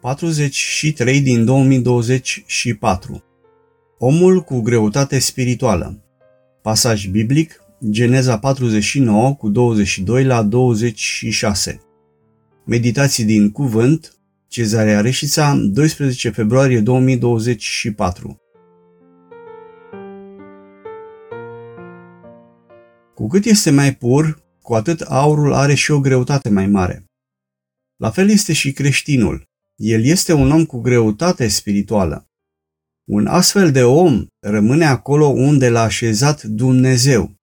43 din 2024 Omul cu greutate spirituală Pasaj biblic Geneza 49 cu 22 la 26 Meditații din cuvânt Cezarea Reșița 12 februarie 2024 Cu cât este mai pur, cu atât aurul are și o greutate mai mare. La fel este și creștinul. El este un om cu greutate spirituală. Un astfel de om rămâne acolo unde l-a așezat Dumnezeu,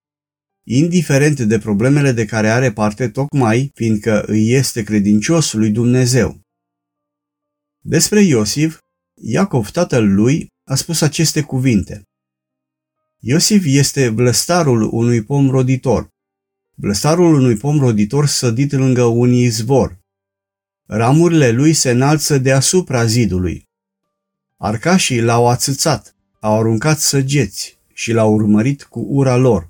indiferent de problemele de care are parte tocmai fiindcă îi este credincios lui Dumnezeu. Despre Iosif, Iacov tatăl lui a spus aceste cuvinte. Iosif este blăstarul unui pom roditor, blăstarul unui pom roditor sădit lângă un izvor. Ramurile lui se înalță deasupra zidului. Arcașii l-au ațățat, au aruncat săgeți și l-au urmărit cu ura lor.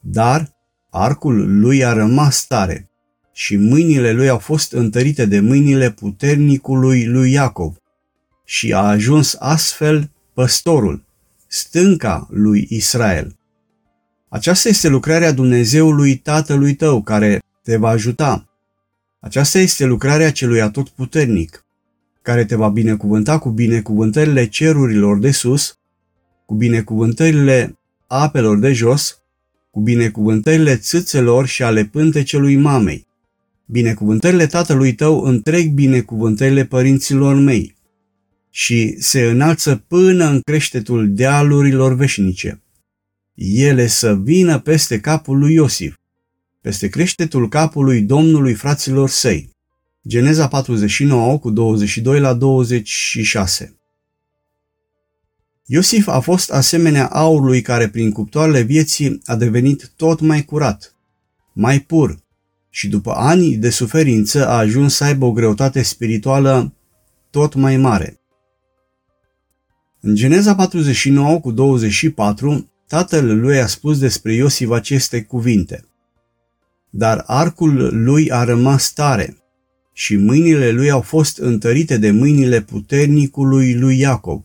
Dar arcul lui a rămas tare și mâinile lui au fost întărite de mâinile puternicului lui Iacov și a ajuns astfel păstorul, stânca lui Israel. Aceasta este lucrarea Dumnezeului Tatălui tău care te va ajuta aceasta este lucrarea celui atotputernic, care te va binecuvânta cu binecuvântările cerurilor de sus, cu binecuvântările apelor de jos, cu binecuvântările țâțelor și ale pântecelui mamei, binecuvântările tatălui tău întreg binecuvântările părinților mei și se înalță până în creștetul dealurilor veșnice. Ele să vină peste capul lui Iosif peste creștetul capului Domnului fraților săi. Geneza 49 cu 22 la 26 Iosif a fost asemenea aurului care prin cuptoarele vieții a devenit tot mai curat, mai pur și după ani de suferință a ajuns să aibă o greutate spirituală tot mai mare. În Geneza 49 cu 24, tatăl lui a spus despre Iosif aceste cuvinte dar arcul lui a rămas tare și mâinile lui au fost întărite de mâinile puternicului lui Iacov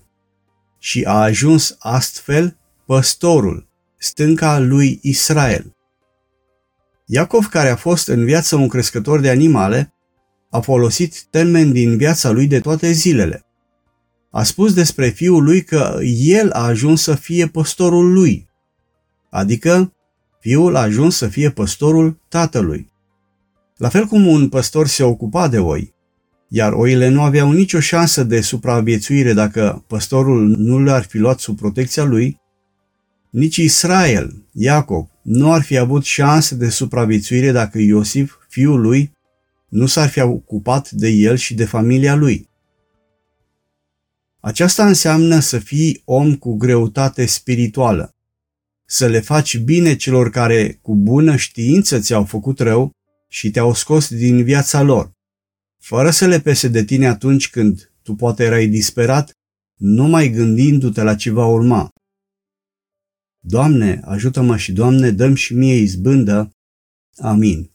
și a ajuns astfel păstorul, stânca lui Israel. Iacov, care a fost în viață un crescător de animale, a folosit termeni din viața lui de toate zilele. A spus despre fiul lui că el a ajuns să fie păstorul lui, adică Fiul a ajuns să fie păstorul tatălui. La fel cum un păstor se ocupa de oi, iar oile nu aveau nicio șansă de supraviețuire dacă păstorul nu le-ar fi luat sub protecția lui, nici Israel, Iacov, nu ar fi avut șanse de supraviețuire dacă Iosif, fiul lui, nu s-ar fi ocupat de el și de familia lui. Aceasta înseamnă să fii om cu greutate spirituală, să le faci bine celor care cu bună știință ți-au făcut rău și te-au scos din viața lor, fără să le pese de tine atunci când tu poate erai disperat, numai gândindu-te la ce va urma. Doamne, ajută-mă și Doamne, dăm și mie izbândă. Amin.